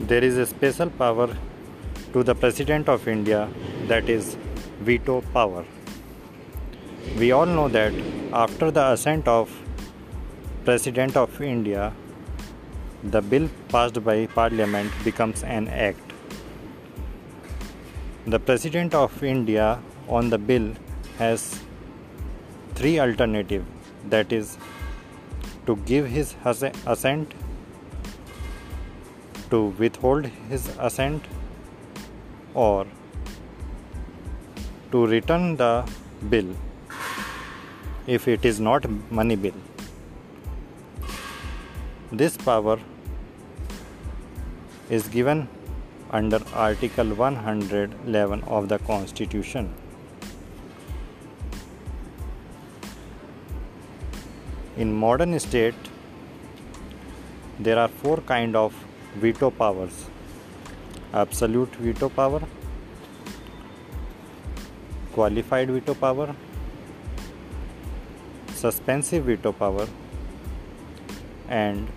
there is a special power to the President of India that is veto power. We all know that after the assent of President of India, the bill passed by Parliament becomes an act. The President of India on the bill has three alternatives that is to give his assent to withhold his assent or to return the bill if it is not money bill. This power is given under article 111 of the constitution. In modern state there are four kind of veto powers. Absolute veto power. Qualified veto power. Suspensive veto power. And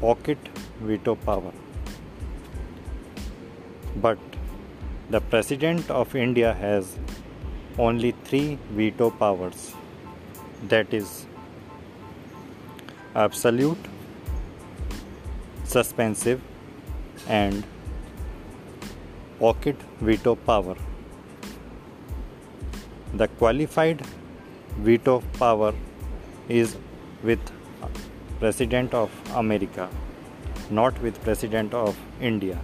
pocket veto power. But the president of india has only three veto powers. That is absolute suspensive and pocket veto power. The qualified veto power is with President of America, not with President of India.